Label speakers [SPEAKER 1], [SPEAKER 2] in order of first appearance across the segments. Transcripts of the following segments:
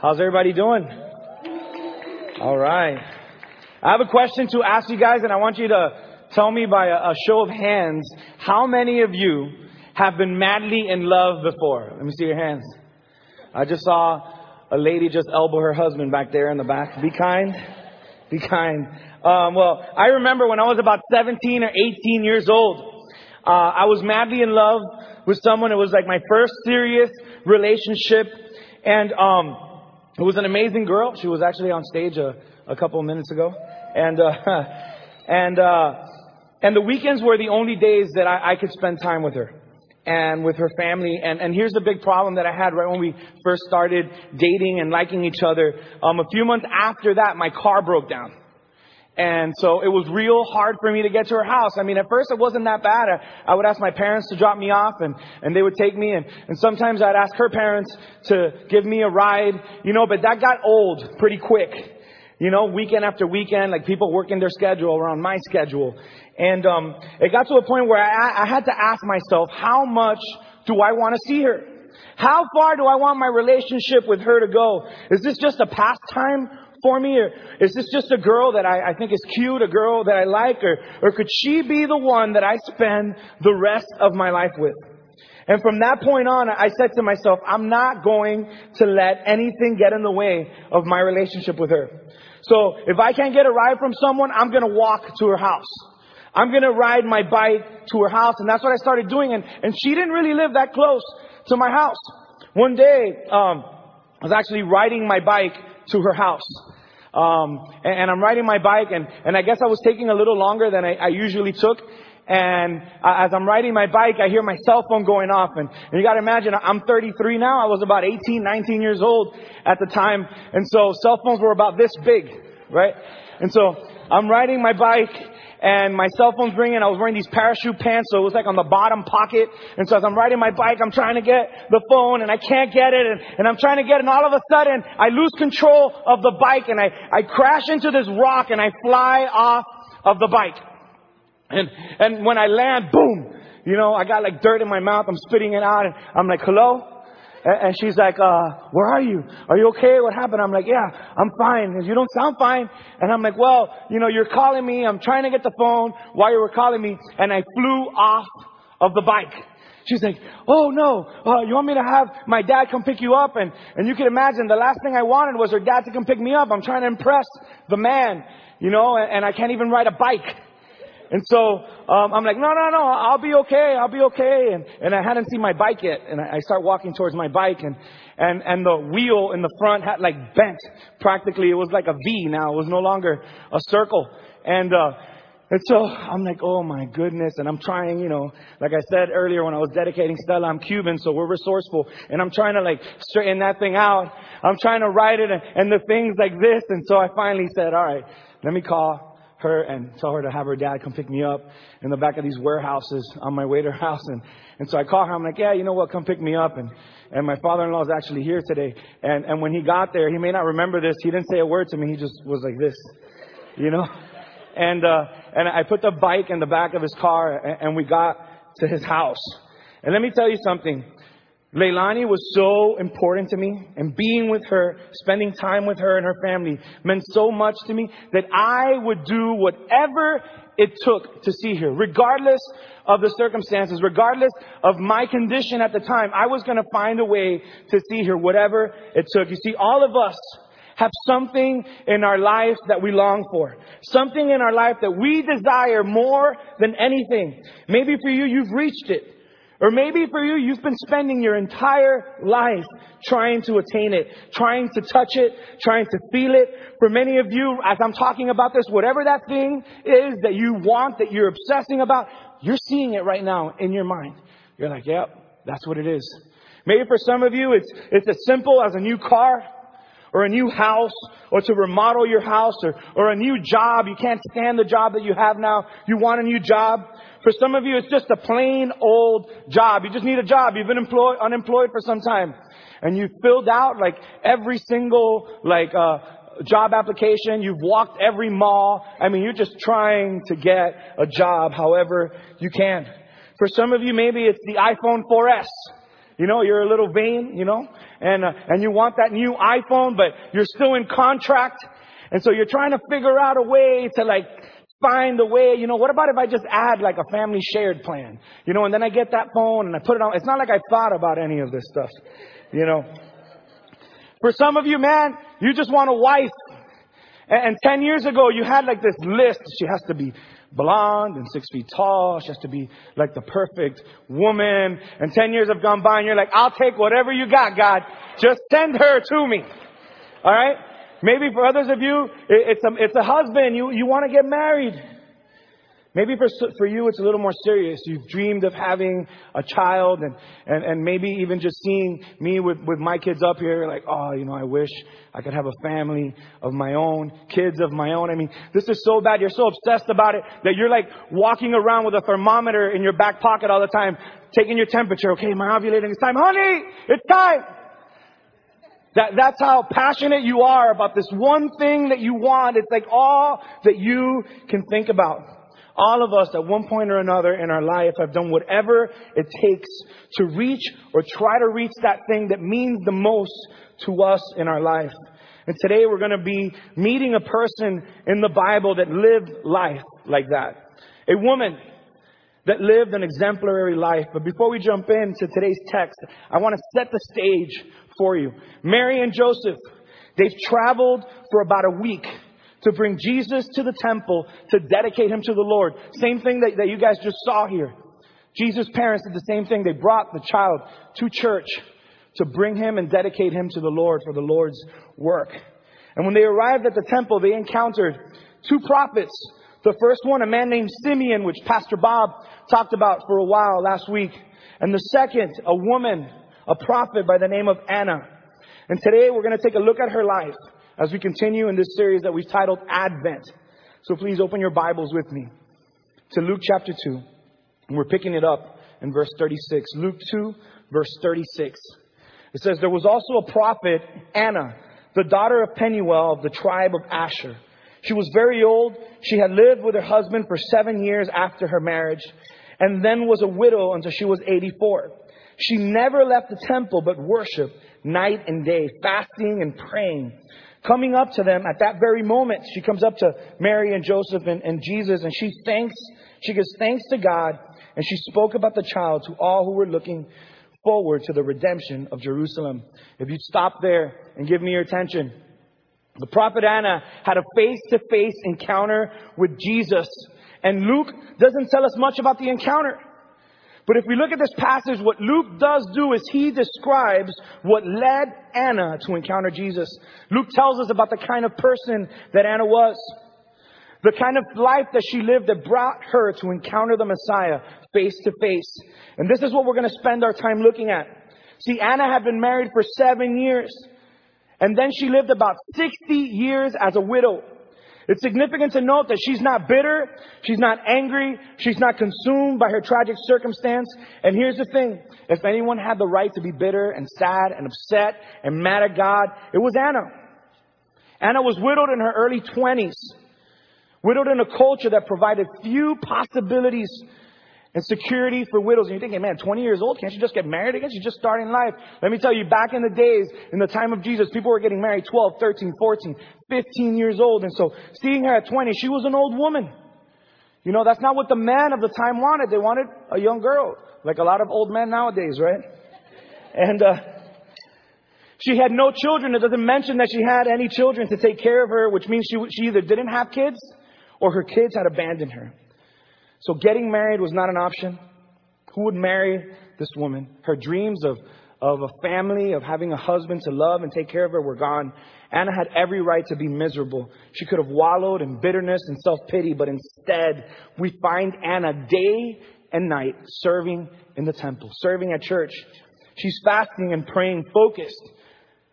[SPEAKER 1] How's everybody doing? All right. I have a question to ask you guys, and I want you to tell me by a, show of hands how many of you have been madly in love before? Let me see your hands. I just saw a lady just elbow her husband back there in the back. Be kind. Be kind. Um, well, I remember when I was about 17 or 18 years old, uh, I was madly in love with someone. It was like my first serious relationship. And, um, it was an amazing girl. She was actually on stage a, a couple of minutes ago. And, uh, and, uh, and the weekends were the only days that I, I could spend time with her and with her family. And, and here's the big problem that I had right when we first started dating and liking each other. Um, a few months after that, my car broke down. And so it was real hard for me to get to her house. I mean, at first it wasn't that bad. I, I would ask my parents to drop me off and, and they would take me and, and sometimes I'd ask her parents to give me a ride, you know, but that got old pretty quick. You know, weekend after weekend, like people working their schedule around my schedule. And, um, it got to a point where I, I had to ask myself, how much do I want to see her? How far do I want my relationship with her to go? Is this just a pastime for me? Or is this just a girl that I, I think is cute, a girl that I like? Or, or could she be the one that I spend the rest of my life with? And from that point on, I said to myself, I'm not going to let anything get in the way of my relationship with her. So if I can't get a ride from someone, I'm going to walk to her house. I'm going to ride my bike to her house. And that's what I started doing. And, and she didn't really live that close to my house. One day, um, I was actually riding my bike to her house. Um, and, and, I'm riding my bike and, and I guess I was taking a little longer than I, I usually took. And as I'm riding my bike, I hear my cell phone going off. And, and you gotta imagine, I'm 33 now. I was about 18, 19 years old at the time. And so cell phones were about this big, right? And so I'm riding my bike and my cell phone's ringing. I was wearing these parachute pants, so it was like on the bottom pocket. And so as I'm riding my bike, I'm trying to get the phone and I can't get it and, and I'm trying to get it and all of a sudden I lose control of the bike and I, I crash into this rock and I fly off of the bike. And, and when I land, boom, you know, I got like dirt in my mouth. I'm spitting it out and I'm like, hello? And she's like, uh, where are you? Are you okay? What happened? I'm like, yeah, I'm fine. You don't sound fine. And I'm like, well, you know, you're calling me. I'm trying to get the phone while you were calling me. And I flew off of the bike. She's like, oh no, uh, you want me to have my dad come pick you up? And, and you can imagine the last thing I wanted was her dad to come pick me up. I'm trying to impress the man, you know, and, and I can't even ride a bike. And so um, I'm like, no, no, no, I'll be okay, I'll be okay. And, and I hadn't seen my bike yet, and I, start walking towards my bike, and and and the wheel in the front had like bent practically. It was like a V now. It was no longer a circle. And uh, and so I'm like, oh my goodness. And I'm trying, you know, like I said earlier when I was dedicating Stella, I'm Cuban, so we're resourceful. And I'm trying to like straighten that thing out. I'm trying to write it and, and the things like this. And so I finally said, all right, let me call her and tell her to have her dad come pick me up in the back of these warehouses on my way to her house. And, and so I call her. I'm like, yeah, you know what? Come pick me up. And, and my father-in-law is actually here today. And, and when he got there, he may not remember this. He didn't say a word to me. He just was like this, you know? And, uh, and I put the bike in the back of his car and, and we got to his house. And let me tell you something. Leilani was so important to me, and being with her, spending time with her and her family meant so much to me that I would do whatever it took to see her, regardless of the circumstances, regardless of my condition at the time. I was going to find a way to see her, whatever it took. You see, all of us have something in our life that we long for. Something in our life that we desire more than anything. Maybe for you, you've reached it. Or maybe for you, you've been spending your entire life trying to attain it, trying to touch it, trying to feel it. For many of you, as I'm talking about this, whatever that thing is that you want, that you're obsessing about, you're seeing it right now in your mind. You're like, yep, that's what it is. Maybe for some of you, it's, it's as simple as a new car or a new house or to remodel your house or, or a new job. You can't stand the job that you have now. You want a new job. For some of you, it's just a plain old job. You just need a job. You've been employed, unemployed for some time. And you filled out like every single, like, uh, job application. You've walked every mall. I mean, you're just trying to get a job however you can. For some of you, maybe it's the iPhone 4S. You know, you're a little vain, you know, and, uh, and you want that new iPhone, but you're still in contract. And so you're trying to figure out a way to like find a way, you know, what about if I just add like a family shared plan? You know, and then I get that phone and I put it on. It's not like I thought about any of this stuff, you know. For some of you, man, you just want a wife. And, and 10 years ago, you had like this list. She has to be blonde and six feet tall. She has to be like the perfect woman. And 10 years have gone by and you're like, I'll take whatever you got, God. Just send her to me. All right? Maybe for others of you, it's a, it's a husband. You, you want to get married. Maybe for, for you, it's a little more serious. You've dreamed of having a child and, and, and maybe even just seeing me with, with my kids up here, like, oh, you know, I wish I could have a family of my own, kids of my own. I mean, this is so bad. You're so obsessed about it that you're like walking around with a thermometer in your back pocket all the time, taking your temperature. Okay, my ovulating is time. Honey, it's time. That, that's how passionate you are about this one thing that you want. It's like all that you can think about. All of us at one point or another in our life have done whatever it takes to reach or try to reach that thing that means the most to us in our life. And today we're going to be meeting a person in the Bible that lived life like that. A woman that lived an exemplary life. But before we jump into today's text, I want to set the stage for you. Mary and Joseph, they've traveled for about a week to bring Jesus to the temple to dedicate him to the Lord. Same thing that, that you guys just saw here. Jesus' parents did the same thing. They brought the child to church to bring him and dedicate him to the Lord for the Lord's work. And when they arrived at the temple, they encountered two prophets. The first one, a man named Simeon, which Pastor Bob talked about for a while last week. And the second, a woman a prophet by the name of Anna. And today we're going to take a look at her life as we continue in this series that we've titled Advent. So please open your Bibles with me to Luke chapter 2. And we're picking it up in verse 36. Luke 2, verse 36. It says, There was also a prophet, Anna, the daughter of Penuel of the tribe of Asher. She was very old. She had lived with her husband for seven years after her marriage and then was a widow until she was 84. She never left the temple but worshiped night and day, fasting and praying. Coming up to them at that very moment, she comes up to Mary and Joseph and, and Jesus and she thanks, she gives thanks to God and she spoke about the child to all who were looking forward to the redemption of Jerusalem. If you'd stop there and give me your attention. The prophet Anna had a face to face encounter with Jesus. And Luke doesn't tell us much about the encounter. But if we look at this passage, what Luke does do is he describes what led Anna to encounter Jesus. Luke tells us about the kind of person that Anna was. The kind of life that she lived that brought her to encounter the Messiah face to face. And this is what we're going to spend our time looking at. See, Anna had been married for seven years. And then she lived about 60 years as a widow. It's significant to note that she's not bitter, she's not angry, she's not consumed by her tragic circumstance. And here's the thing if anyone had the right to be bitter and sad and upset and mad at God, it was Anna. Anna was widowed in her early 20s, widowed in a culture that provided few possibilities and security for widows. And you're thinking, man, 20 years old, can't you just get married again? She's just starting life. Let me tell you, back in the days, in the time of Jesus, people were getting married 12, 13, 14, 15 years old. And so seeing her at 20, she was an old woman. You know, that's not what the man of the time wanted. They wanted a young girl, like a lot of old men nowadays, right? And, uh, she had no children. It doesn't mention that she had any children to take care of her, which means she, she either didn't have kids or her kids had abandoned her. So getting married was not an option. Who would marry this woman? Her dreams of, of a family, of having a husband to love and take care of her were gone. Anna had every right to be miserable. She could have wallowed in bitterness and self-pity, but instead we find Anna day and night serving in the temple, serving at church. She's fasting and praying, focused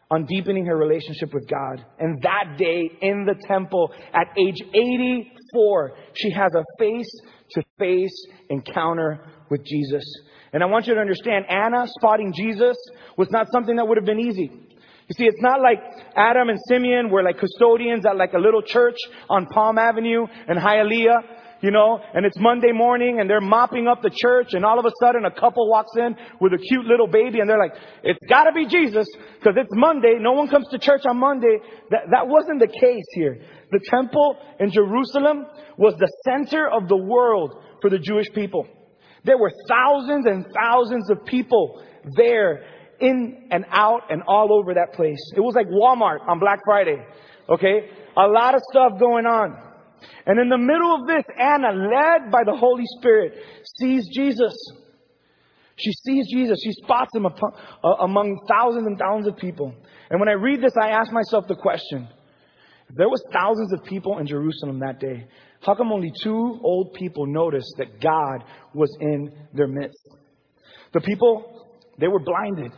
[SPEAKER 1] on deepening her relationship with God. And that day in the temple at age 84, she has a face to face encounter with Jesus. And I want you to understand, Anna spotting Jesus was not something that would have been easy. You see, it's not like Adam and Simeon were like custodians at like a little church on Palm Avenue in Hialeah. you know, and it's Monday morning and they're mopping up the church and all of a sudden a couple walks in with a cute little baby and they're like, it's gotta be Jesus because it's Monday. No one comes to church on Monday. That, that wasn't the case here. The temple in Jerusalem was the center of the world for the Jewish people. There were thousands and thousands of people there in and out and all over that place. It was like Walmart on Black Friday. Okay? A lot of stuff going on. And in the middle of this, Anna, led by the Holy Spirit, sees Jesus. She sees Jesus. She spots him uh, among thousands and thousands of people. And when I read this, I ask myself the question, there was thousands of people in Jerusalem that day, how come only two old people noticed that God was in their midst? The people, they were blinded.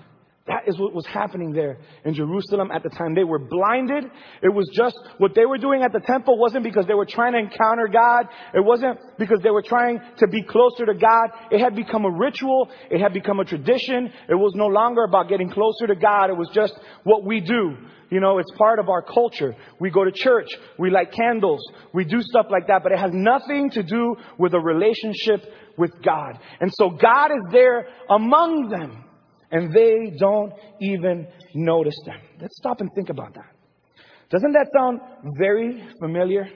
[SPEAKER 1] That is what was happening there in Jerusalem at the time. They were blinded. It was just what they were doing at the temple wasn't because they were trying to encounter God. It wasn't because they were trying to be closer to God. It had become a ritual. It had become a tradition. It was no longer about getting closer to God. It was just what we do. You know, it's part of our culture. We go to church. We light candles. We do stuff like that, but it has nothing to do with a relationship with God. And so God is there among them and they don't even notice them. Let's stop and think about that. Doesn't that sound very familiar?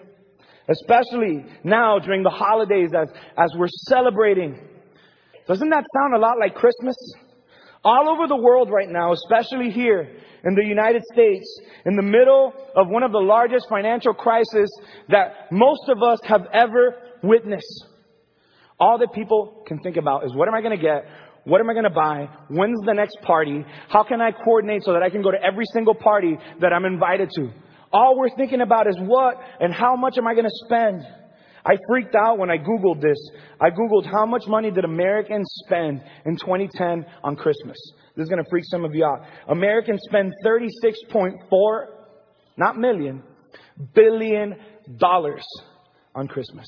[SPEAKER 1] Especially now during the holidays as, as we're celebrating. Doesn't that sound a lot like Christmas? All over the world right now, especially here in the United States, in the middle of one of the largest financial crises that most of us have ever witnessed. All that people can think about is what am I going to get? What am I going to buy? When's the next party? How can I coordinate so that I can go to every single party that I'm invited to? All we're thinking about is what and how much am I going to spend? I freaked out when I Googled this. I Googled how much money did Americans spend in 2010 on Christmas. This is going to freak some of you out. Americans spend 36.4, not million, billion dollars on Christmas.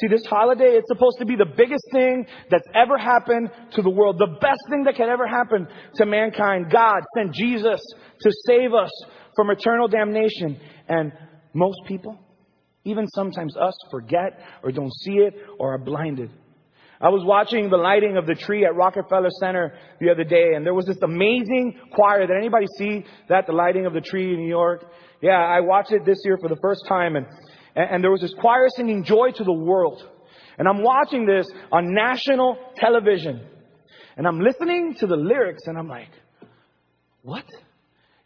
[SPEAKER 1] See, this holiday, it's supposed to be the biggest thing that's ever happened to the world. The best thing that can ever happen to mankind. God sent Jesus to save us from eternal damnation. And most people, even sometimes us, forget or don't see it or are blinded. I was watching the lighting of the tree at Rockefeller Center the other day, and there was this amazing choir. Did anybody see that, the lighting of the tree in New York? Yeah, I watched it this year for the first time, and and, and there was this choir singing Joy to the World. And I'm watching this on national television. And I'm listening to the lyrics and I'm like, what?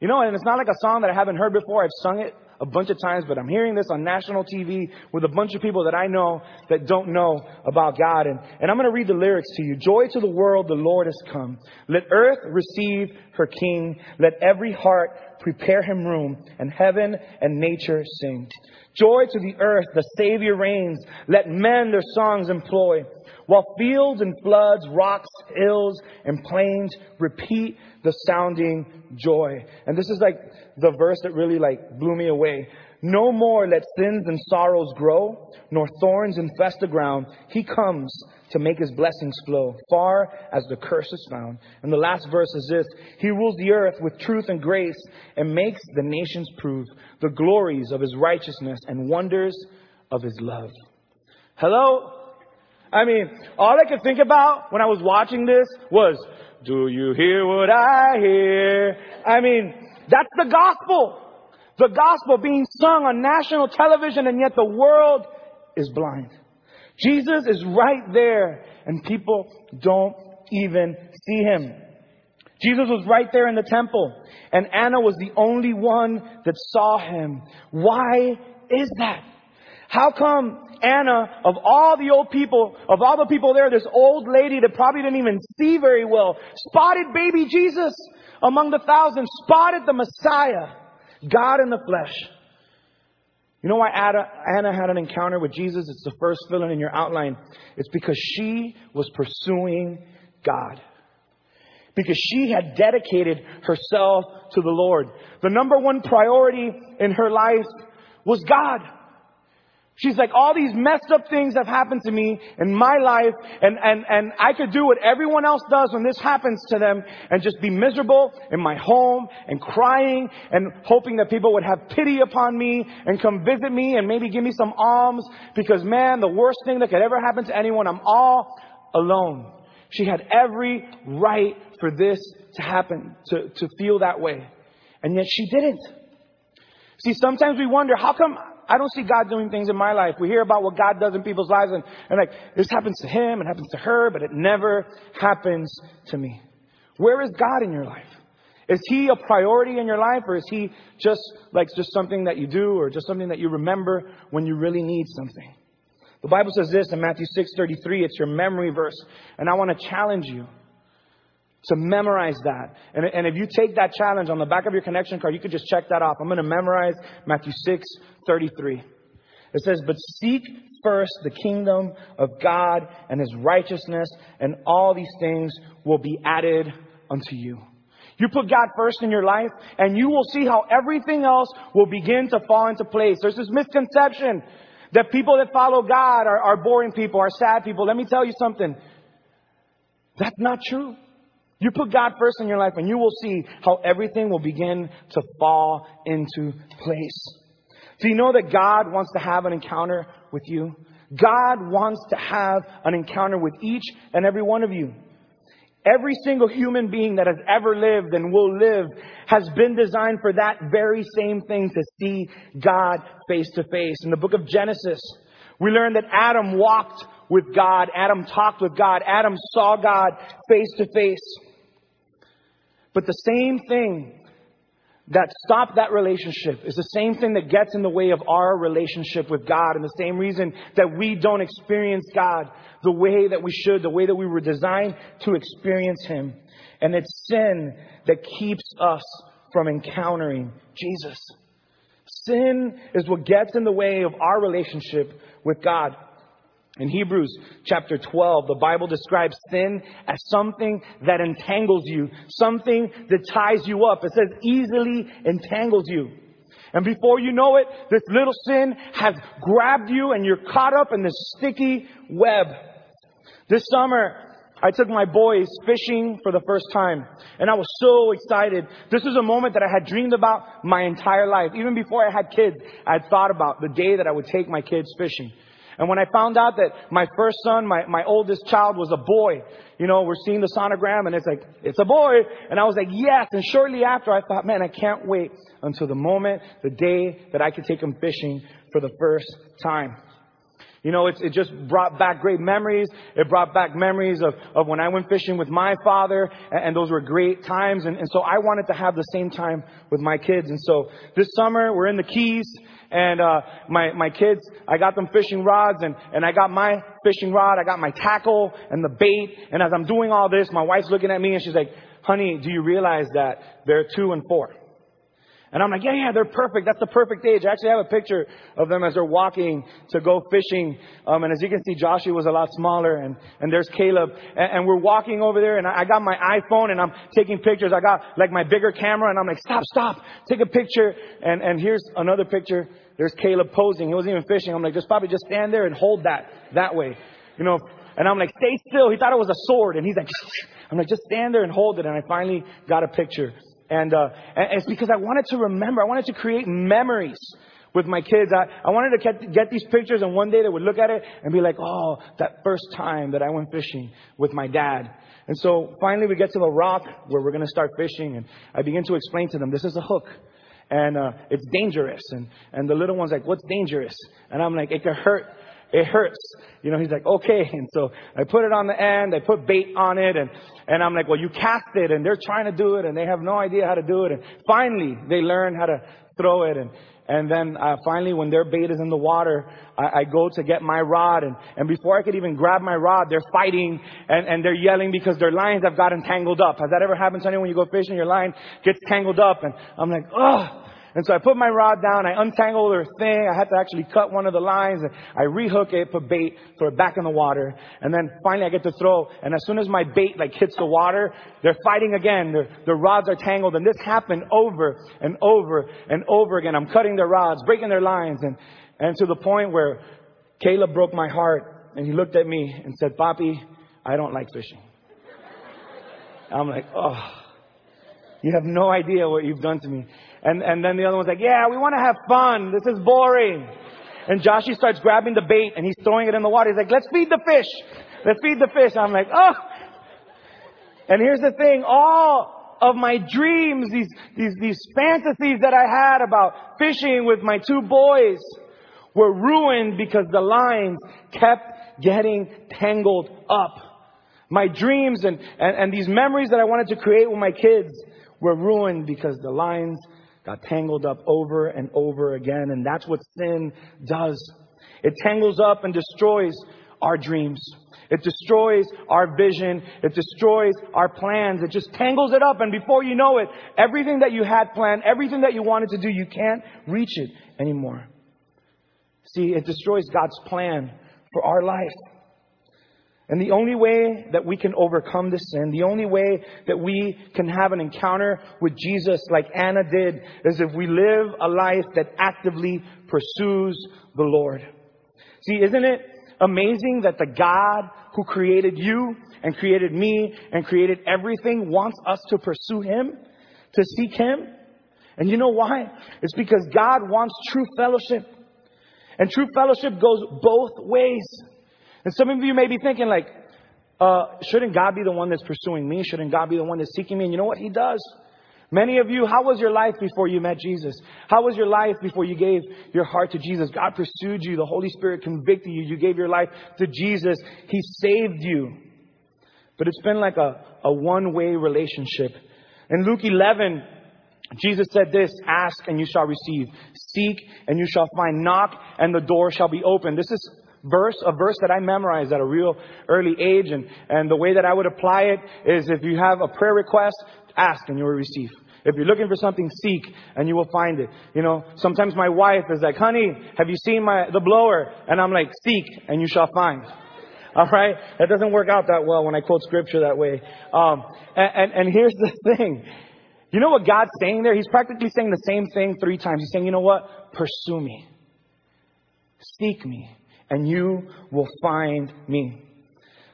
[SPEAKER 1] You know, and it's not like a song that I haven't heard before. I've sung it a bunch of times, but I'm hearing this on national TV with a bunch of people that I know that don't know about God. And, and I'm going to read the lyrics to you. Joy to the world, the Lord has come. Let earth receive her King. Let every heart prepare him room, and heaven and nature sing. Joy to the earth, the Savior reigns. Let men their songs employ. While fields and floods, rocks, hills, and plains repeat the sounding joy. And this is like the verse that really like blew me away. No more let sins and sorrows grow, nor thorns infest the ground. He comes to make his blessings flow, far as the curse is found. And the last verse is this He rules the earth with truth and grace, and makes the nations prove the glories of his righteousness and wonders of his love. Hello? I mean, all I could think about when I was watching this was, do you hear what I hear? I mean, that's the gospel. The gospel being sung on national television and yet the world is blind. Jesus is right there and people don't even see him. Jesus was right there in the temple and Anna was the only one that saw him. Why is that? How come Anna, of all the old people, of all the people there, this old lady that probably didn't even see very well, spotted baby Jesus among the thousands, spotted the Messiah, God in the flesh. You know why Anna had an encounter with Jesus? It's the first filling in your outline. It's because she was pursuing God. Because she had dedicated herself to the Lord. The number one priority in her life was God. She's like, all these messed up things have happened to me in my life, and, and, and I could do what everyone else does when this happens to them, and just be miserable in my home, and crying, and hoping that people would have pity upon me, and come visit me, and maybe give me some alms, because man, the worst thing that could ever happen to anyone, I'm all alone. She had every right for this to happen, to, to feel that way. And yet she didn't. See, sometimes we wonder, how come I don't see God doing things in my life. We hear about what God does in people's lives and, and like, this happens to him, it happens to her, but it never happens to me. Where is God in your life? Is he a priority in your life or is he just like just something that you do or just something that you remember when you really need something? The Bible says this in Matthew 6:33, it's your memory verse, and I want to challenge you to memorize that. And, and if you take that challenge on the back of your connection card, you could just check that off. I'm going to memorize Matthew 6, 33. It says, But seek first the kingdom of God and his righteousness, and all these things will be added unto you. You put God first in your life, and you will see how everything else will begin to fall into place. There's this misconception that people that follow God are, are boring people, are sad people. Let me tell you something. That's not true. You put God first in your life and you will see how everything will begin to fall into place. Do you know that God wants to have an encounter with you? God wants to have an encounter with each and every one of you. Every single human being that has ever lived and will live has been designed for that very same thing to see God face to face. In the book of Genesis, we learn that Adam walked with God. Adam talked with God. Adam saw God face to face. But the same thing that stopped that relationship is the same thing that gets in the way of our relationship with God and the same reason that we don't experience God the way that we should, the way that we were designed to experience Him. And it's sin that keeps us from encountering Jesus. Sin is what gets in the way of our relationship with God. In Hebrews chapter 12, the Bible describes sin as something that entangles you, something that ties you up. It says easily entangles you. And before you know it, this little sin has grabbed you and you're caught up in this sticky web. This summer, I took my boys fishing for the first time and I was so excited. This was a moment that I had dreamed about my entire life. Even before I had kids, I had thought about the day that I would take my kids fishing. And when I found out that my first son, my, my oldest child was a boy, you know, we're seeing the sonogram and it's like, it's a boy. And I was like, yes. And shortly after I thought, man, I can't wait until the moment, the day that I could take him fishing for the first time. You know, it, it just brought back great memories. It brought back memories of, of when I went fishing with my father, and, and those were great times. And, and so I wanted to have the same time with my kids. And so this summer, we're in the Keys, and uh, my my kids, I got them fishing rods, and and I got my fishing rod, I got my tackle and the bait. And as I'm doing all this, my wife's looking at me and she's like, "Honey, do you realize that they're two and four? And I'm like, yeah, yeah, they're perfect. That's the perfect age. I actually have a picture of them as they're walking to go fishing. Um, and as you can see, Joshua was a lot smaller and, and there's Caleb. And, and we're walking over there and I, I got my iPhone and I'm taking pictures. I got like my bigger camera and I'm like, stop, stop, take a picture. And, and here's another picture. There's Caleb posing. He wasn't even fishing. I'm like, just probably just stand there and hold that that way. You know, and I'm like, stay still. He thought it was a sword. And he's like, I'm like, just stand there and hold it. And I finally got a picture. And, uh, and it's because I wanted to remember, I wanted to create memories with my kids. I, I wanted to get, get these pictures and one day they would look at it and be like, oh, that first time that I went fishing with my dad. And so finally we get to the rock where we're going to start fishing and I begin to explain to them, this is a hook and uh, it's dangerous. And, and the little one's like, what's dangerous? And I'm like, it can hurt it hurts. You know, he's like, okay. And so I put it on the end, I put bait on it, and, and I'm like, well, you cast it, and they're trying to do it, and they have no idea how to do it. And finally, they learn how to throw it, and, and then uh, finally, when their bait is in the water, I, I go to get my rod, and, and before I could even grab my rod, they're fighting and, and they're yelling because their lines have gotten tangled up. Has that ever happened to anyone? When you go fishing, your line gets tangled up, and I'm like, oh. And so I put my rod down, I untangled her thing, I had to actually cut one of the lines, I rehook it, put bait, throw it back in the water, and then finally I get to throw, and as soon as my bait like hits the water, they're fighting again, their, their rods are tangled, and this happened over and over and over again. I'm cutting their rods, breaking their lines, and, And to the point where Caleb broke my heart and he looked at me and said, Papi, I don't like fishing. I'm like, oh, you have no idea what you've done to me. And, and then the other one's like, yeah, we want to have fun. This is boring. And Joshy starts grabbing the bait and he's throwing it in the water. He's like, let's feed the fish. Let's feed the fish. I'm like, oh. And here's the thing, all of my dreams, these, these, these fantasies that I had about fishing with my two boys were ruined because the lines kept getting tangled up. My dreams and, and, and these memories that I wanted to create with my kids were ruined because the lines got tangled up over and over again. And that's what sin does. It tangles up and destroys our dreams. It destroys our vision. It destroys our plans. It just tangles it up. And before you know it, everything that you had planned, everything that you wanted to do, you can't reach it anymore. See, it destroys God's plan for our life. And the only way that we can overcome this sin, the only way that we can have an encounter with Jesus like Anna did, is if we live a life that actively pursues the Lord. See, isn't it amazing that the God who created you and created me and created everything wants us to pursue Him, to seek Him? And you know why? It's because God wants true fellowship. And true fellowship goes both ways. And some of you may be thinking like, uh, shouldn't God be the one that's pursuing me? Shouldn't God be the one that's seeking me? And you know what? He does. Many of you, how was your life before you met Jesus? How was your life before you gave your heart to Jesus? God pursued you. The Holy Spirit convicted you. You gave your life to Jesus. He saved you. But it's been like a, a one-way relationship. In Luke 11, Jesus said this, ask and you shall receive. Seek and you shall find. Knock and the door shall be open. This is verse, a verse that I memorized at a real early age. And, and the way that I would apply it is if you have a prayer request, ask and you will receive. If you're looking for something, seek and you will find it. You know, sometimes my wife is like, honey, have you seen my, the blower? And I'm like, seek and you shall find. All right? That doesn't work out that well when I quote scripture that way. Um, and, and, and here's the thing. You know what God's saying there? He's practically saying the same thing three times. He's saying, you know what? Pursue me. Seek me and you will find me.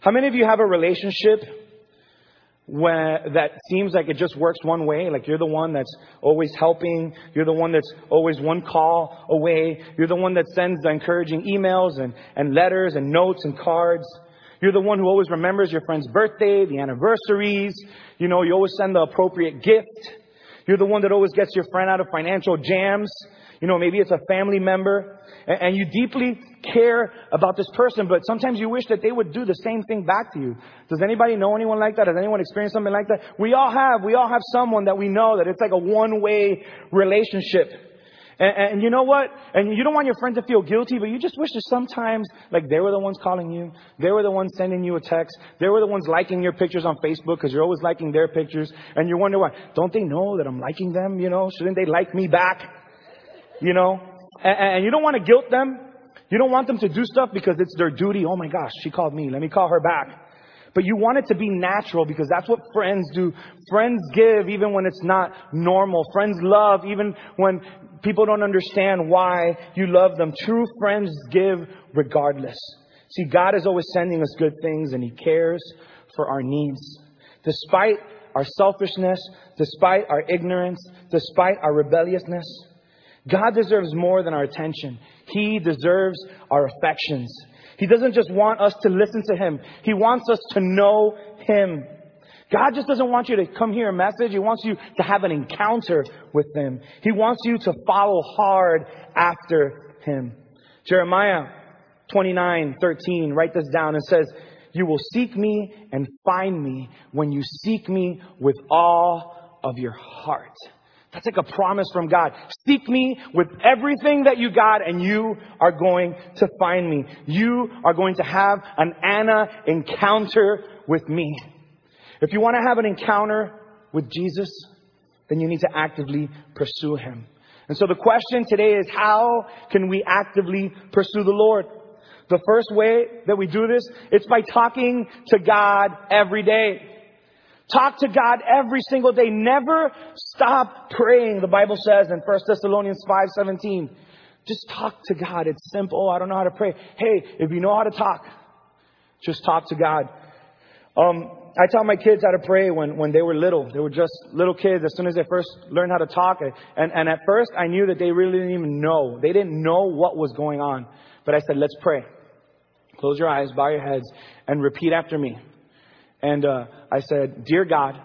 [SPEAKER 1] How many of you have a relationship where that seems like it just works one way? Like you're the one that's always helping. You're the one that's always one call away. You're the one that sends the encouraging emails and, and letters and notes and cards. You're the one who always remembers your friend's birthday, the anniversaries. You know, you always send the appropriate gift. You're the one that always gets your friend out of financial jams. You know, maybe it's a family member and, you deeply care about this person, but sometimes you wish that they would do the same thing back to you. Does anybody know anyone like that? Has anyone experienced something like that? We all have. We all have someone that we know that it's like a one-way relationship. And, and, you know what? And you don't want your friend to feel guilty, but you just wish that sometimes, like they were the ones calling you, they were the ones sending you a text, they were the ones liking your pictures on Facebook because you're always liking their pictures, and you wonder why. Don't they know that I'm liking them? You know, shouldn't they like me back? You know, and, and you don't want to guilt them. You don't want them to do stuff because it's their duty. Oh my gosh, she called me. Let me call her back. But you want it to be natural because that's what friends do. Friends give even when it's not normal. Friends love even when people don't understand why you love them. True friends give regardless. See, God is always sending us good things and He cares for our needs. Despite our selfishness, despite our ignorance, despite our rebelliousness, God deserves more than our attention. He deserves our affections. He doesn't just want us to listen to Him. He wants us to know Him. God just doesn't want you to come hear a message. He wants you to have an encounter with Him. He wants you to follow hard after Him. Jeremiah 29, 13, write this down. It says, you will seek me and find me when you seek me with all of your heart. That's like a promise from God. Seek me with everything that you got and you are going to find me. You are going to have an Anna encounter with me. If you want to have an encounter with Jesus, then you need to actively pursue him. And so the question today is how can we actively pursue the Lord? The first way that we do this, it's by talking to God every day. Talk to God every single day. Never stop praying. The Bible says in 1 Thessalonians 5:17, Just talk to God. It's simple. I don't know how to pray. Hey, if you know how to talk, just talk to God. Um, I taught my kids how to pray when, when they were little. They were just little kids as soon as they first learned how to talk. And, and at first, I knew that they really didn't even know. They didn't know what was going on. But I said, let's pray. Close your eyes, bow your heads, and repeat after me. And uh, I said, Dear God,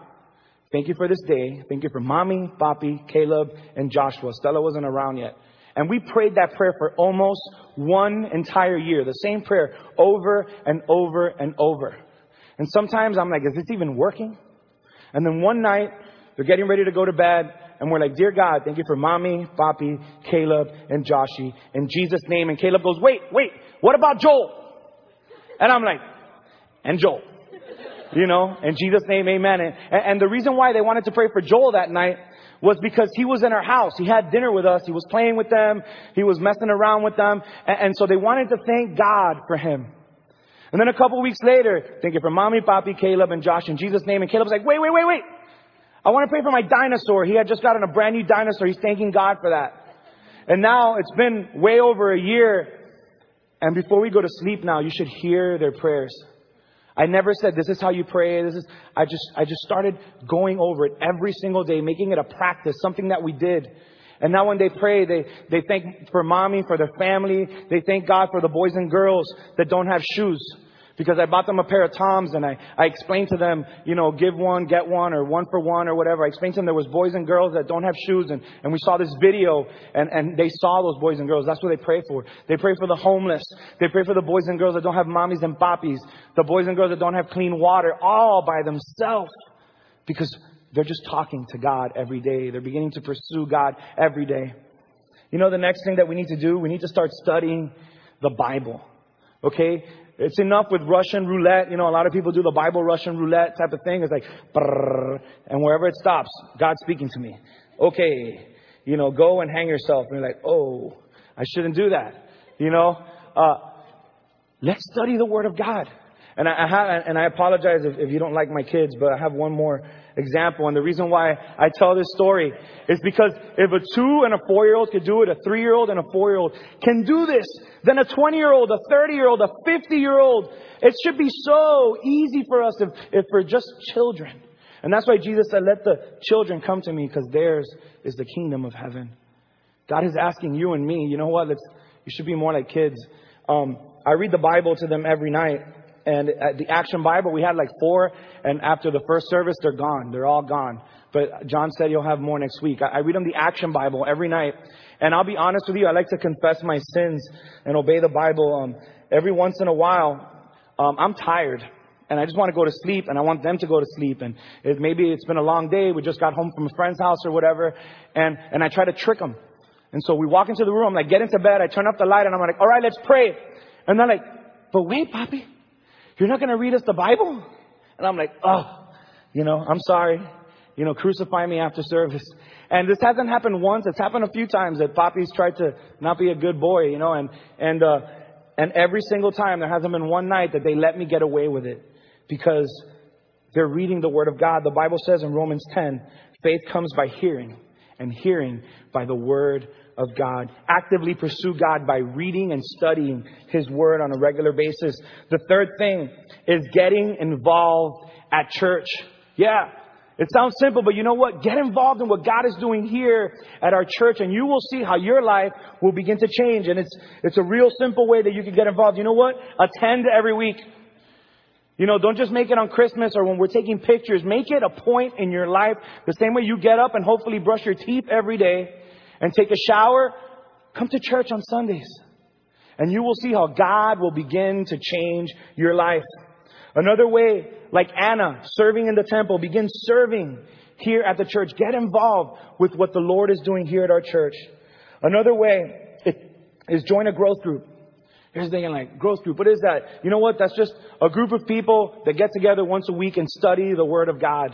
[SPEAKER 1] thank you for this day. Thank you for mommy, papi, Caleb, and Joshua. Stella wasn't around yet. And we prayed that prayer for almost one entire year. The same prayer over and over and over. And sometimes I'm like, is this even working? And then one night, they're getting ready to go to bed, and we're like, Dear God, thank you for mommy, papi, Caleb, and Joshi. In Jesus' name. And Caleb goes, Wait, wait, what about Joel? And I'm like, and Joel. You know, in Jesus' name, amen. And, and the reason why they wanted to pray for Joel that night was because he was in our house. He had dinner with us. He was playing with them. He was messing around with them. And, and so they wanted to thank God for him. And then a couple weeks later, thank you for mommy, papi, Caleb, and Josh in Jesus' name. And Caleb's like, wait, wait, wait, wait. I want to pray for my dinosaur. He had just gotten a brand new dinosaur. He's thanking God for that. And now it's been way over a year. And before we go to sleep now, you should hear their prayers. I never said this is how you pray. This is, I just, I just started going over it every single day, making it a practice, something that we did. And now when they pray, they, they thank for mommy, for their family. They thank God for the boys and girls that don't have shoes. Because I bought them a pair of Toms and I, I explained to them, you know, give one, get one, or one for one, or whatever. I explained to them there was boys and girls that don't have shoes and, and we saw this video and, and they saw those boys and girls. That's what they pray for. They pray for the homeless. They pray for the boys and girls that don't have mommies and poppies. The boys and girls that don't have clean water, all by themselves. Because they're just talking to God every day. They're beginning to pursue God every day. You know, the next thing that we need to do, we need to start studying the Bible. Okay? It's enough with Russian roulette. You know, a lot of people do the Bible Russian roulette type of thing. It's like, brrr, and wherever it stops, God's speaking to me. Okay, you know, go and hang yourself. And you're like, oh, I shouldn't do that. You know, uh, let's study the Word of God. And I, have, and I apologize if, if you don't like my kids, but I have one more example. And the reason why I tell this story is because if a two and a four year old could do it, a three year old and a four year old can do this, then a 20 year old, a 30 year old, a 50 year old, it should be so easy for us if, if we're just children. And that's why Jesus said, let the children come to me because theirs is the kingdom of heaven. God is asking you and me, you know what? Let's, you should be more like kids. Um, I read the Bible to them every night. And at the Action Bible, we had like four, and after the first service, they're gone. They're all gone. But John said you'll have more next week. I, read them the Action Bible every night. And I'll be honest with you, I like to confess my sins and obey the Bible. Um, every once in a while, um, I'm tired. And I just want to go to sleep, and I want them to go to sleep. And it, maybe it's been a long day. We just got home from a friend's house or whatever. And, and I try to trick them. And so we walk into the room, I'm like, get into bed. I turn off the light, and I'm like, all right, let's pray. And they're like, but wait, Papi. You're not going to read us the Bible? And I'm like, oh, you know, I'm sorry. You know, crucify me after service. And this hasn't happened once. It's happened a few times that Papi's tried to not be a good boy, you know, and, and, uh, and every single time there hasn't been one night that they let me get away with it because they're reading the Word of God. The Bible says in Romans 10, faith comes by hearing and hearing by the Word of God. Actively pursue God by reading and studying His Word on a regular basis. The third thing is getting involved at church. Yeah. It sounds simple, but you know what? Get involved in what God is doing here at our church and you will see how your life will begin to change. And it's, it's a real simple way that you can get involved. You know what? Attend every week. You know, don't just make it on Christmas or when we're taking pictures. Make it a point in your life. The same way you get up and hopefully brush your teeth every day and take a shower, come to church on Sundays. And you will see how God will begin to change your life. Another way, like Anna, serving in the temple, begin serving here at the church. Get involved with what the Lord is doing here at our church. Another way is join a growth group. The thing, like, growth group, what is that? You know what? That's just a group of people that get together once a week and study the Word of God.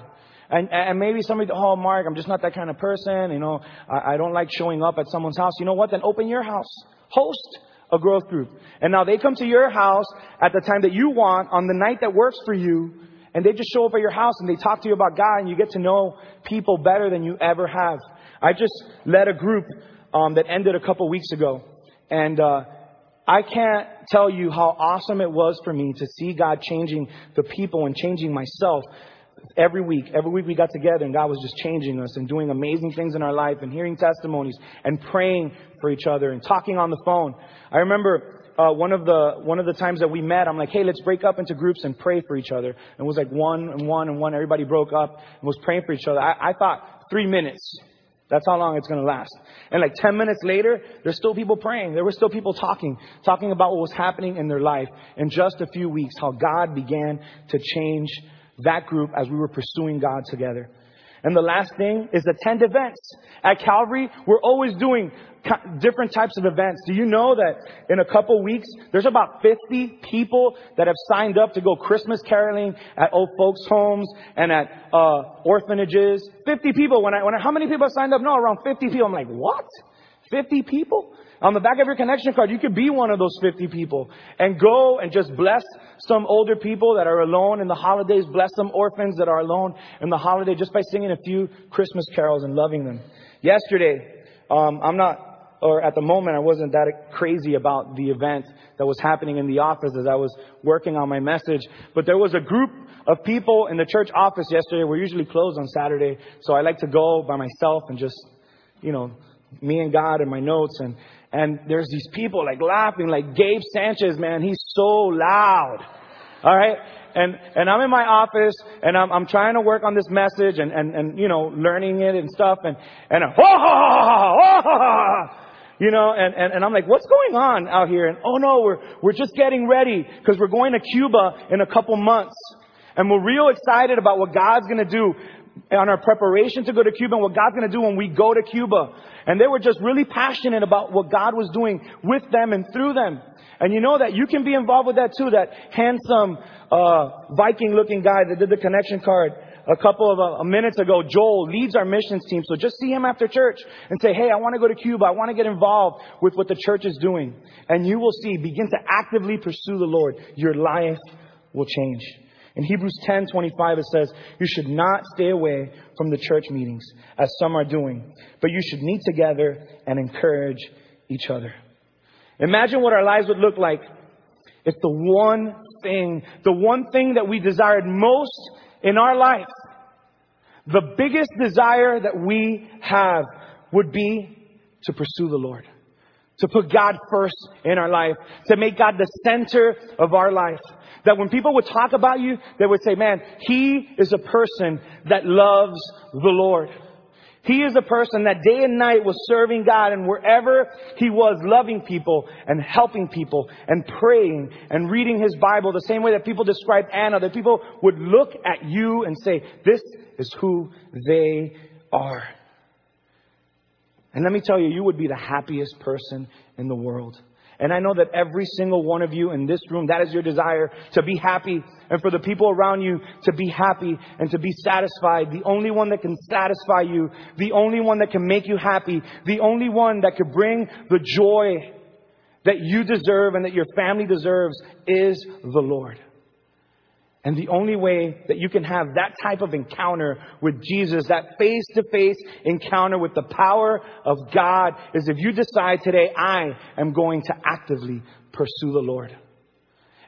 [SPEAKER 1] And, and maybe somebody, oh, Mark, I'm just not that kind of person. You know, I, I don't like showing up at someone's house. You know what? Then open your house. Host a growth group. And now they come to your house at the time that you want on the night that works for you. And they just show up at your house and they talk to you about God and you get to know people better than you ever have. I just led a group um, that ended a couple weeks ago. And uh, I can't tell you how awesome it was for me to see God changing the people and changing myself every week. Every week we got together and God was just changing us and doing amazing things in our life and hearing testimonies and praying for each other and talking on the phone. I remember uh, one of the one of the times that we met, I'm like, hey, let's break up into groups and pray for each other. And it was like one and one and one. Everybody broke up and was praying for each other. I, I thought three minutes. That's how long it's going to last. And like 10 minutes later, there's still people praying. There were still people talking, talking about what was happening in their life in just a few weeks, how God began to change that group as we were pursuing God together. And the last thing is attend events. At Calvary, we're always doing different types of events. Do you know that in a couple weeks, there's about 50 people that have signed up to go Christmas caroling at old folks' homes and at uh, orphanages? 50 people. When I, when I, how many people have signed up? No, around 50 people. I'm like, what? 50 people? On the back of your connection card, you could be one of those 50 people and go and just bless some older people that are alone in the holidays, bless some orphans that are alone in the holiday just by singing a few Christmas carols and loving them. Yesterday, um, I'm not or at the moment, I wasn't that crazy about the event that was happening in the office as I was working on my message. But there was a group of people in the church office yesterday. We're usually closed on Saturday, so I like to go by myself and just, you know, me and God and my notes. And and there's these people like laughing, like Gabe Sanchez, man, he's so loud. All right. And, and I'm in my office and I'm, I'm trying to work on this message and, and, and, you know, learning it and stuff. And, and, I'm, you know, and, and, and I'm like, what's going on out here? And oh no, we're, we're just getting ready because we're going to Cuba in a couple months. And we're real excited about what God's going to do on our preparation to go to Cuba and what God's going to do when we go to Cuba. And they were just really passionate about what God was doing with them and through them. And you know that you can be involved with that too. That handsome, uh, Viking looking guy that did the connection card a couple of uh, minutes ago, Joel leads our missions team. So just see him after church and say, Hey, I want to go to Cuba. I want to get involved with what the church is doing. And you will see, begin to actively pursue the Lord. Your life will change. In Hebrews 10 25, it says, You should not stay away from the church meetings, as some are doing, but you should meet together and encourage each other. Imagine what our lives would look like if the one thing, the one thing that we desired most in our life, the biggest desire that we have would be to pursue the Lord. To put God first in our life. To make God the center of our life. That when people would talk about you, they would say, man, he is a person that loves the Lord. He is a person that day and night was serving God and wherever he was loving people and helping people and praying and reading his Bible the same way that people describe Anna, that people would look at you and say, this is who they are. And let me tell you, you would be the happiest person in the world. And I know that every single one of you in this room, that is your desire to be happy and for the people around you to be happy and to be satisfied. The only one that can satisfy you, the only one that can make you happy, the only one that could bring the joy that you deserve and that your family deserves is the Lord. And the only way that you can have that type of encounter with Jesus, that face to face encounter with the power of God, is if you decide today, I am going to actively pursue the Lord.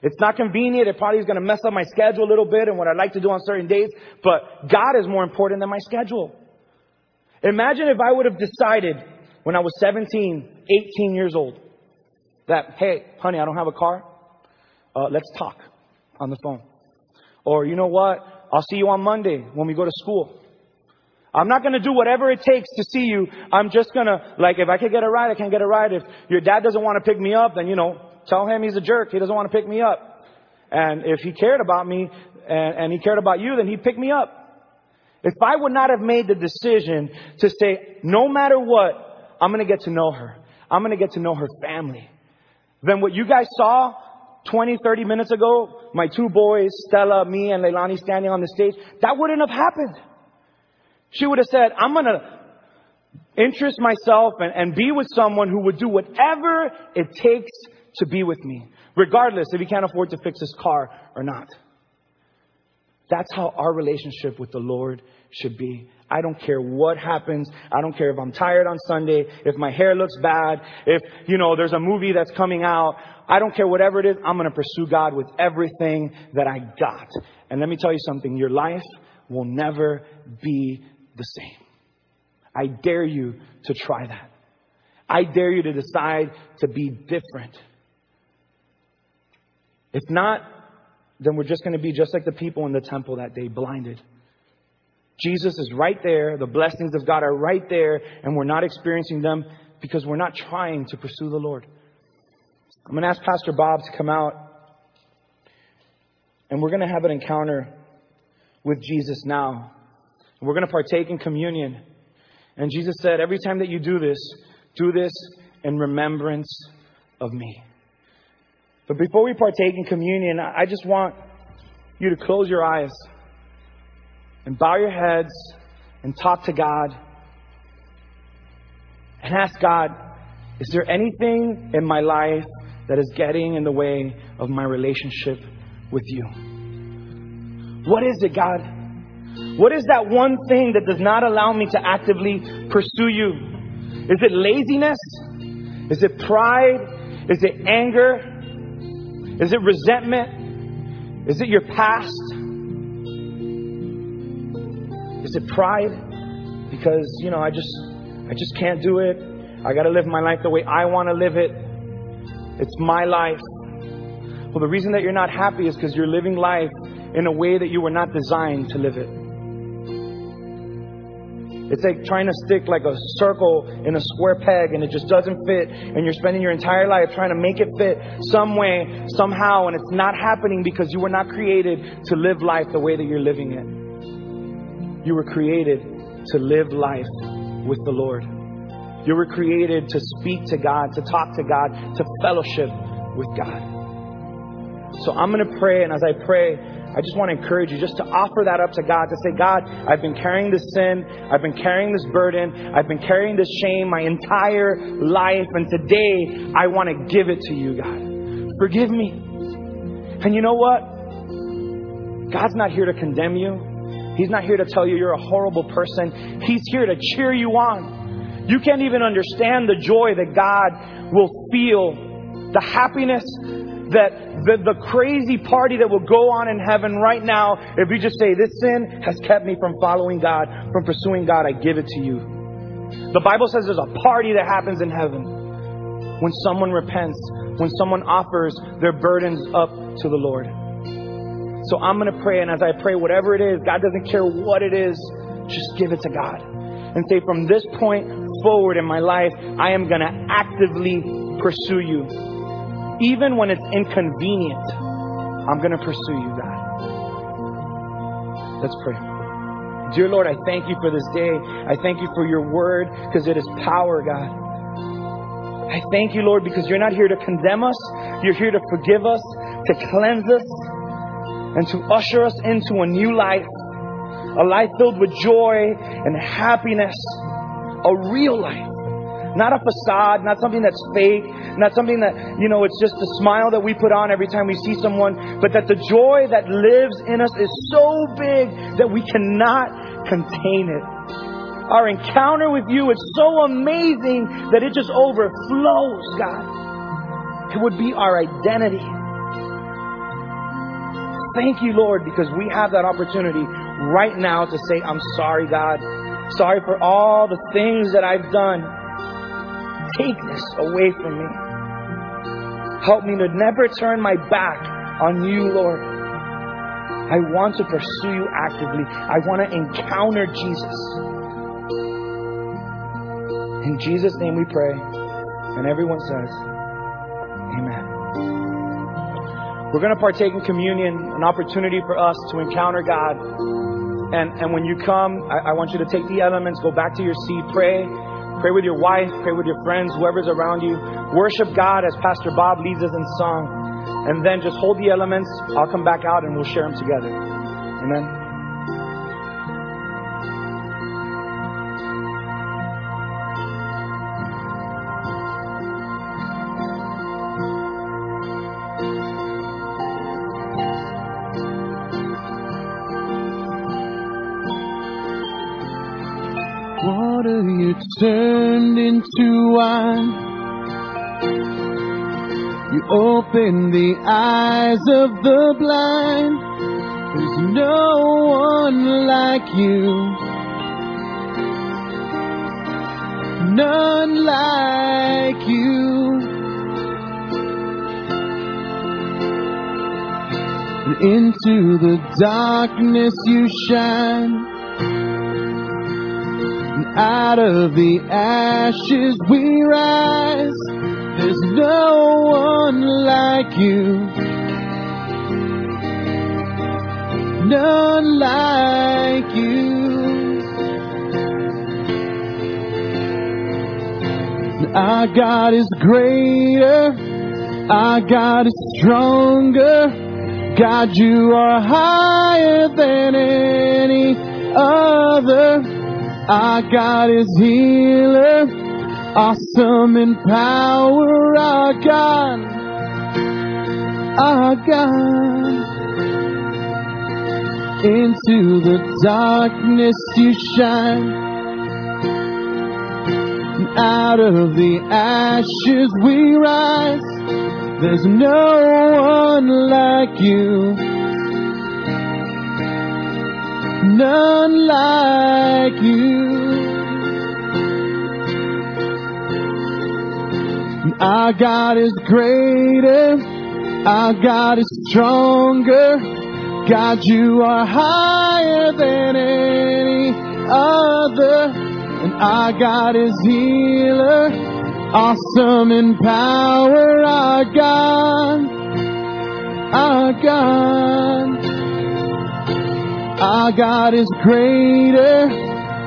[SPEAKER 1] It's not convenient. It probably is going to mess up my schedule a little bit and what I like to do on certain days, but God is more important than my schedule. Imagine if I would have decided when I was 17, 18 years old, that, hey, honey, I don't have a car. Uh, let's talk on the phone. Or, you know what? I'll see you on Monday when we go to school. I'm not going to do whatever it takes to see you. I'm just going to, like, if I can get a ride, I can get a ride. If your dad doesn't want to pick me up, then, you know, tell him he's a jerk. He doesn't want to pick me up. And if he cared about me and, and he cared about you, then he'd pick me up. If I would not have made the decision to say, no matter what, I'm going to get to know her. I'm going to get to know her family. Then what you guys saw 20, 30 minutes ago, my two boys, Stella, me, and Leilani standing on the stage, that wouldn't have happened. She would have said, I'm going to interest myself and, and be with someone who would do whatever it takes to be with me, regardless if he can't afford to fix his car or not. That's how our relationship with the Lord should be. I don't care what happens. I don't care if I'm tired on Sunday, if my hair looks bad, if, you know, there's a movie that's coming out. I don't care whatever it is. I'm going to pursue God with everything that I got. And let me tell you something. Your life will never be the same. I dare you to try that. I dare you to decide to be different. If not, then we're just going to be just like the people in the temple that day, blinded. Jesus is right there. The blessings of God are right there, and we're not experiencing them because we're not trying to pursue the Lord. I'm going to ask Pastor Bob to come out, and we're going to have an encounter with Jesus now. We're going to partake in communion. And Jesus said, Every time that you do this, do this in remembrance of me. But before we partake in communion, I just want you to close your eyes and bow your heads and talk to God and ask God, is there anything in my life that is getting in the way of my relationship with you? What is it, God? What is that one thing that does not allow me to actively pursue you? Is it laziness? Is it pride? Is it anger? Is it resentment? Is it your past? Is it pride? Because, you know, I just I just can't do it. I got to live my life the way I want to live it. It's my life. Well, the reason that you're not happy is because you're living life in a way that you were not designed to live it. It's like trying to stick like a circle in a square peg and it just doesn't fit. And you're spending your entire life trying to make it fit some way, somehow, and it's not happening because you were not created to live life the way that you're living it. You were created to live life with the Lord. You were created to speak to God, to talk to God, to fellowship with God. So I'm going to pray, and as I pray, I just want to encourage you just to offer that up to God, to say, God, I've been carrying this sin, I've been carrying this burden, I've been carrying this shame my entire life, and today I want to give it to you, God. Forgive me. And you know what? God's not here to condemn you. He's not here to tell you you're a horrible person. He's here to cheer you on. You can't even understand the joy that God will feel, the happiness that the, the crazy party that will go on in heaven right now, if you just say, This sin has kept me from following God, from pursuing God, I give it to you. The Bible says there's a party that happens in heaven when someone repents, when someone offers their burdens up to the Lord. So I'm going to pray, and as I pray, whatever it is, God doesn't care what it is, just give it to God. And say, from this point forward in my life, I am going to actively pursue you. Even when it's inconvenient, I'm going to pursue you, God. Let's pray. Dear Lord, I thank you for this day. I thank you for your word because it is power, God. I thank you, Lord, because you're not here to condemn us. You're here to forgive us, to cleanse us, and to usher us into a new life. A life filled with joy and happiness. A real life. Not a facade, not something that's fake, not something that, you know, it's just a smile that we put on every time we see someone, but that the joy that lives in us is so big that we cannot contain it. Our encounter with you is so amazing that it just overflows, God. It would be our identity. Thank you, Lord, because we have that opportunity right now to say, I'm sorry, God. Sorry for all the things that I've done take this away from me. Help me to never turn my back on you, Lord. I want to pursue you actively. I want to encounter Jesus. In Jesus' name we pray. And everyone says, Amen. We're going to partake in communion, an opportunity for us to encounter God. And, and when you come, I, I want you to take the elements, go back to your seat, pray, Pray with your wife, pray with your friends, whoever's around you. Worship God as Pastor Bob leads us in song. And then just hold the elements. I'll come back out and we'll share them together. Amen.
[SPEAKER 2] Turned into wine. You opened the eyes of the blind. There's no one like you. None like you. And into the darkness you shine. Out of the ashes we rise. There's no one like you. None like you. Our God is greater. Our God is stronger. God, you are higher than any other. Our God is healer, awesome in power. Our God, our God. Into the darkness you shine. Out of the ashes we rise. There's no one like you. None like you. Our God is greater. Our God is stronger. God, you are higher than any other. And our God is healer awesome in power, our God, our God. Our God is greater,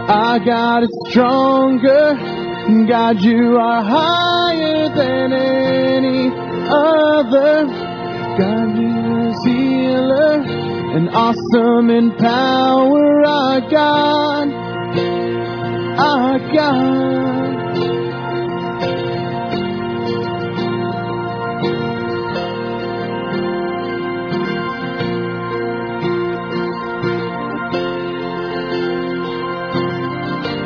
[SPEAKER 2] our God is stronger. God, you are higher than any other. God, you is healer and awesome in power, our God, our God.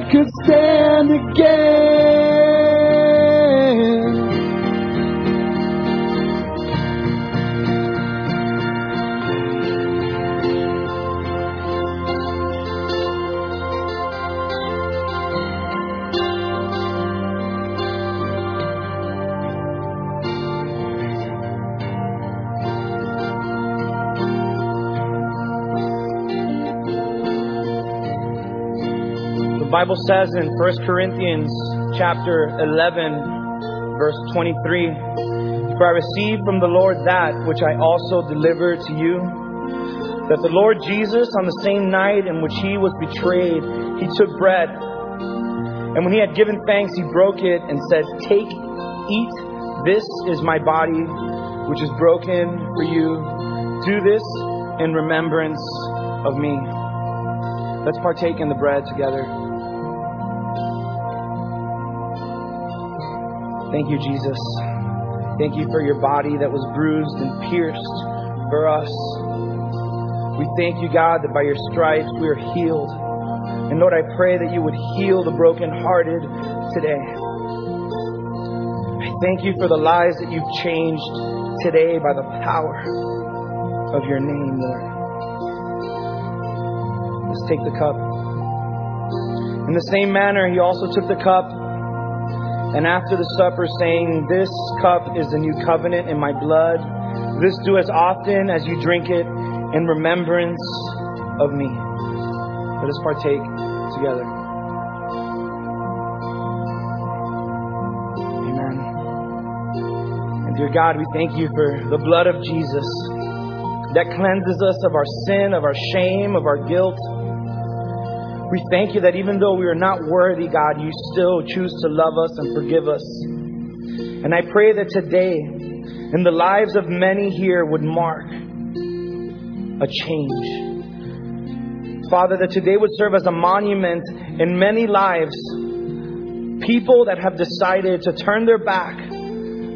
[SPEAKER 2] Could stand again?
[SPEAKER 1] The Bible says in 1 Corinthians chapter 11 verse 23, For I received from the Lord that which I also delivered to you, that the Lord Jesus on the same night in which he was betrayed, he took bread, and when he had given thanks, he broke it and said, Take, eat, this is my body, which is broken for you. Do this in remembrance of me. Let's partake in the bread together. Thank you, Jesus. Thank you for your body that was bruised and pierced for us. We thank you, God, that by your stripes we are healed. And Lord, I pray that you would heal the brokenhearted today. I thank you for the lives that you've changed today by the power of your name, Lord. Let's take the cup. In the same manner, he also took the cup and after the supper, saying, This cup is the new covenant in my blood. This do as often as you drink it in remembrance of me. Let us partake together. Amen. And dear God, we thank you for the blood of Jesus that cleanses us of our sin, of our shame, of our guilt. We thank you that even though we are not worthy, God, you still choose to love us and forgive us. And I pray that today, in the lives of many here, would mark a change. Father, that today would serve as a monument in many lives. People that have decided to turn their back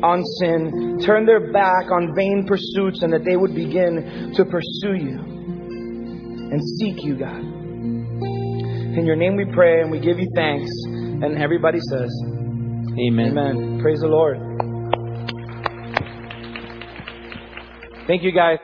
[SPEAKER 1] on sin, turn their back on vain pursuits, and that they would begin to pursue you and seek you, God. In your name we pray and we give you thanks. And everybody says,
[SPEAKER 3] Amen.
[SPEAKER 1] Amen. Praise the Lord. Thank you, guys.